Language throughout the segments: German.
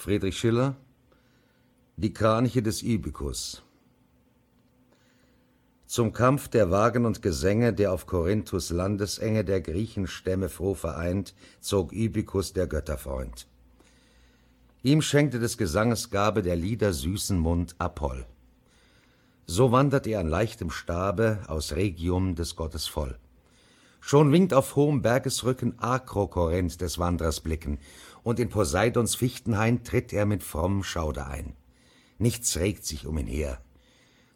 Friedrich Schiller Die Kraniche des Ibykus Zum Kampf der Wagen und Gesänge, der auf Korinthus Landesenge der Griechenstämme froh vereint, zog Ibykus der Götterfreund. Ihm schenkte des Gesanges Gabe der Lieder süßen Mund Apoll. So wandert er an leichtem Stabe aus Regium des Gottes voll. Schon winkt auf hohem Bergesrücken Akrokorinth des Wandrers Blicken, und in Poseidons Fichtenhain tritt er mit frommem Schauder ein. Nichts regt sich um ihn her.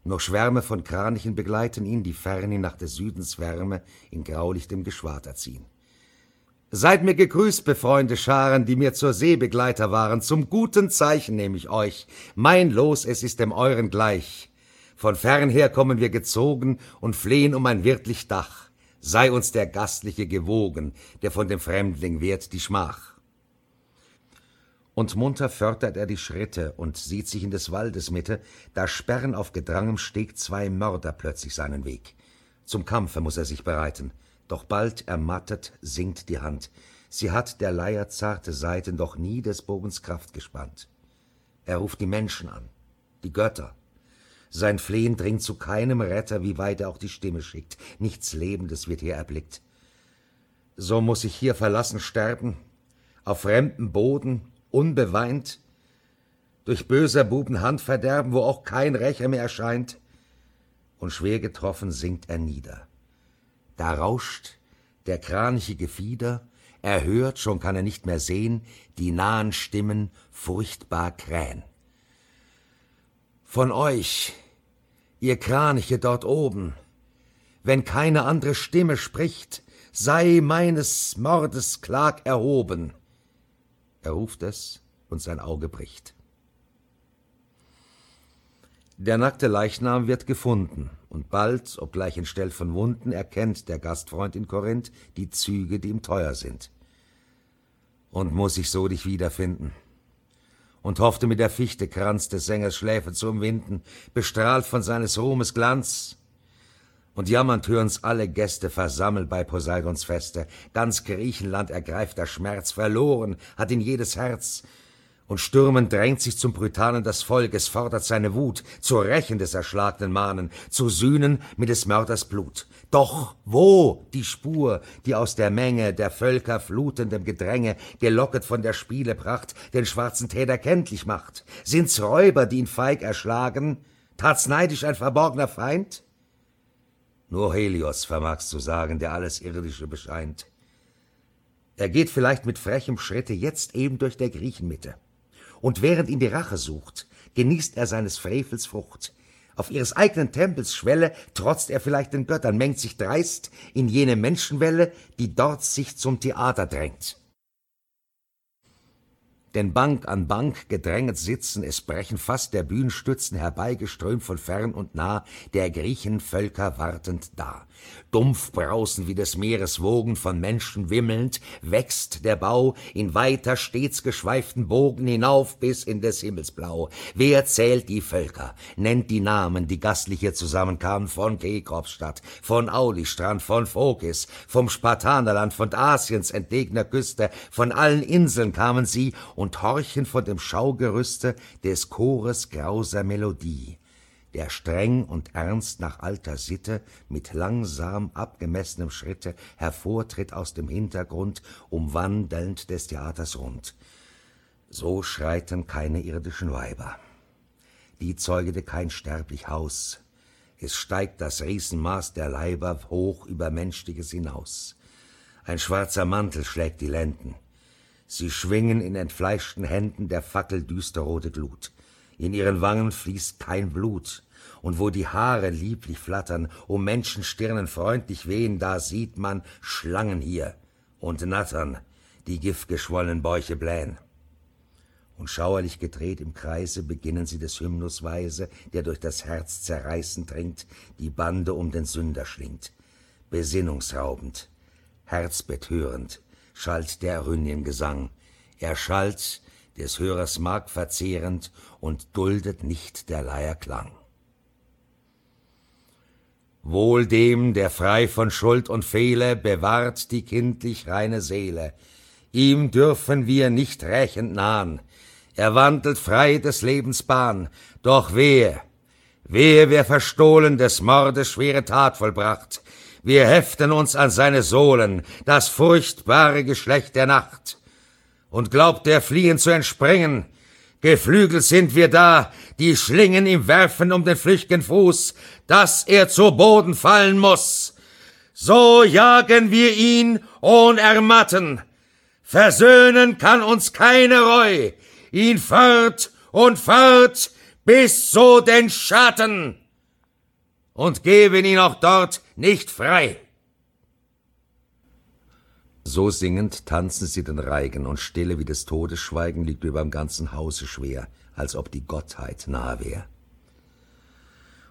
Nur Schwärme von Kranichen begleiten ihn, die fern nach des Südens Wärme in graulichtem Geschwader ziehen. Seid mir gegrüßt, befreunde Scharen, die mir zur See Begleiter waren. Zum guten Zeichen nehme ich euch. Mein Los, es ist dem euren gleich. Von fernher kommen wir gezogen und flehen um ein wirtlich Dach. Sei uns der Gastliche gewogen, der von dem Fremdling wehrt die Schmach und munter fördert er die Schritte und sieht sich in des Waldes Mitte, da sperren auf gedrangem Steg zwei Mörder plötzlich seinen Weg. Zum Kampfe muss er sich bereiten, doch bald ermattet sinkt die Hand. Sie hat der Leier zarte Seiten doch nie des Bogens Kraft gespannt. Er ruft die Menschen an, die Götter. Sein Flehen dringt zu keinem Retter, wie weit er auch die Stimme schickt. Nichts Lebendes wird hier erblickt. So muss ich hier verlassen sterben, auf fremdem Boden, unbeweint, durch böser Buben Handverderben, wo auch kein Rächer mehr erscheint, und schwer getroffen sinkt er nieder. Da rauscht der kraniche Gefieder, er hört, schon kann er nicht mehr sehen, die nahen Stimmen furchtbar krähen. Von euch, ihr Kraniche dort oben, wenn keine andere Stimme spricht, sei meines Mordes Klag erhoben. Er ruft es, und sein Auge bricht. Der nackte Leichnam wird gefunden, und bald, obgleich entstellt von Wunden, erkennt der Gastfreund in Korinth die Züge, die ihm teuer sind. Und muss ich so dich wiederfinden? Und hoffte mit der Fichte Kranz des Sängers Schläfe zu umwinden, bestrahlt von seines Ruhmes Glanz, und jammernd hören's alle Gäste versammelt bei Poseidons Feste. Ganz Griechenland ergreift der Schmerz, verloren hat ihn jedes Herz. Und stürmend drängt sich zum Brutanen das Volk, es fordert seine Wut, zu rächen des erschlagenen Mahnen, zu sühnen mit des Mörders Blut. Doch wo die Spur, die aus der Menge der Völker flutendem Gedränge, gelocket von der Spielepracht, den schwarzen Täter kenntlich macht? Sind's Räuber, die ihn feig erschlagen? Tat's neidisch ein verborgner Feind? Nur Helios vermag's zu sagen, der alles Irdische bescheint. Er geht vielleicht mit frechem Schritte jetzt eben durch der Griechenmitte. Und während ihn die Rache sucht, genießt er seines Frevels Frucht. Auf ihres eigenen Tempels Schwelle trotzt er vielleicht den Göttern, mengt sich dreist in jene Menschenwelle, die dort sich zum Theater drängt denn Bank an Bank gedränget sitzen, es brechen fast der Bühnenstützen herbeigeströmt von fern und nah, der Griechen Völker wartend da. Dumpf brausen wie des Meeres Wogen von Menschen wimmelnd, wächst der Bau in weiter stets geschweiften Bogen hinauf bis in des Himmels Blau. Wer zählt die Völker, nennt die Namen, die gastlich hier zusammenkamen von Kekropsstadt, von Aulistrand, von Phokis, vom Spartanerland, von Asiens entlegener Küste, von allen Inseln kamen sie horchen von dem Schaugerüste des Chores grauser Melodie, der streng und ernst nach alter Sitte mit langsam abgemessenem Schritte hervortritt aus dem Hintergrund, umwandelnd des Theaters rund. So schreiten keine irdischen Weiber. Die zeugete kein sterblich Haus. Es steigt das Riesenmaß der Leiber hoch über Menschliches hinaus. Ein schwarzer Mantel schlägt die Lenden. Sie schwingen in entfleischten Händen der Fackel düsterrote Glut. In ihren Wangen fließt kein Blut, und wo die Haare lieblich flattern, um Menschenstirnen freundlich wehen, da sieht man Schlangen hier und Nattern, die giftgeschwollenen Bäuche blähen. Und schauerlich gedreht im Kreise beginnen sie des Hymnus weise, der durch das Herz zerreißend dringt, die Bande um den Sünder schlingt. Besinnungsraubend, herzbetörend, schallt der Rünniengesang. Er schallt, des Hörers Mark verzehrend, und duldet nicht der Leier Klang. Wohl dem, der frei von Schuld und Fehle bewahrt die kindlich reine Seele. Ihm dürfen wir nicht rächend nahen. er wandelt frei des Lebens Bahn, doch wehe, wehe, wer verstohlen des Mordes schwere Tat vollbracht, wir heften uns an seine Sohlen, das furchtbare Geschlecht der Nacht. Und glaubt er fliehen zu entspringen, geflügelt sind wir da, die Schlingen ihm werfen um den flüchtigen Fuß, dass er zu Boden fallen muss. So jagen wir ihn ohn Ermatten. Versöhnen kann uns keine Reu, ihn fort und fort bis so den Schatten und geben ihn auch dort nicht frei. So singend tanzen sie den Reigen, und Stille wie des Todes Schweigen liegt überm ganzen Hause schwer, als ob die Gottheit nahe wär.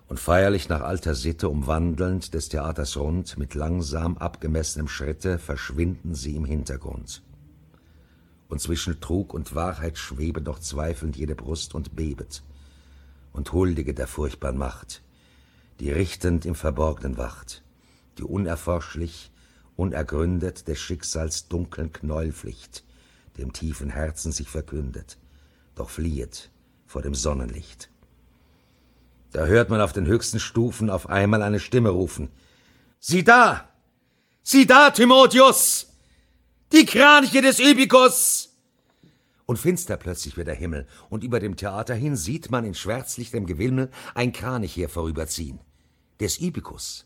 Und feierlich nach alter Sitte umwandelnd des Theaters rund, mit langsam abgemessenem Schritte verschwinden sie im Hintergrund. Und zwischen Trug und Wahrheit schwebe doch zweifelnd jede Brust und bebet und huldige der furchtbaren Macht, die richtend im Verborgenen wacht, die unerforschlich, unergründet des Schicksals dunklen Knäuelpflicht, dem tiefen Herzen sich verkündet, doch fliehet vor dem Sonnenlicht. Da hört man auf den höchsten Stufen auf einmal eine Stimme rufen. Sieh da! Sieh da, Timotheus! Die Kraniche des Übikus! Und finster plötzlich wird der Himmel, und über dem Theater hin sieht man in schwärzlichtem Gewimmel ein Kranich hier vorüberziehen. Des Ibikus.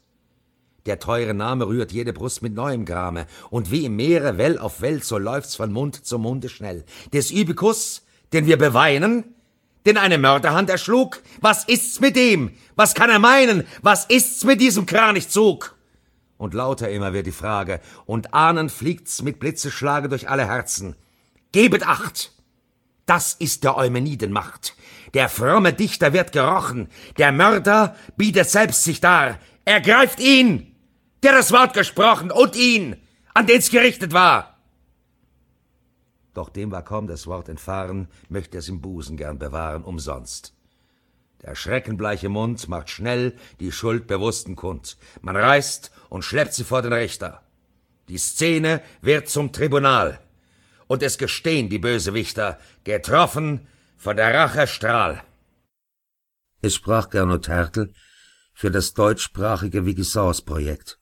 Der teure Name rührt jede Brust mit neuem Grame, und wie im Meere Well auf Well, so läuft's von Mund zu Munde schnell. Des Ibikus, den wir beweinen, den eine Mörderhand erschlug, was ist's mit dem? Was kann er meinen? Was ist's mit diesem Kranichzug? Und lauter immer wird die Frage, und ahnend fliegt's mit Blitzeschlage durch alle Herzen. Gebet acht! Das ist der Eumenidenmacht. Der fromme Dichter wird gerochen. Der Mörder bietet selbst sich dar. Ergreift ihn, der das Wort gesprochen, und ihn, an den's gerichtet war. Doch dem war kaum das Wort entfahren, möchte es im Busen gern bewahren, umsonst. Der schreckenbleiche Mund macht schnell die Schuld bewussten kund. Man reißt und schleppt sie vor den Richter. Die Szene wird zum Tribunal und es gestehen die Bösewichter, getroffen von der Rache Strahl. Es sprach Gernot Hertel für das deutschsprachige Wigisans-Projekt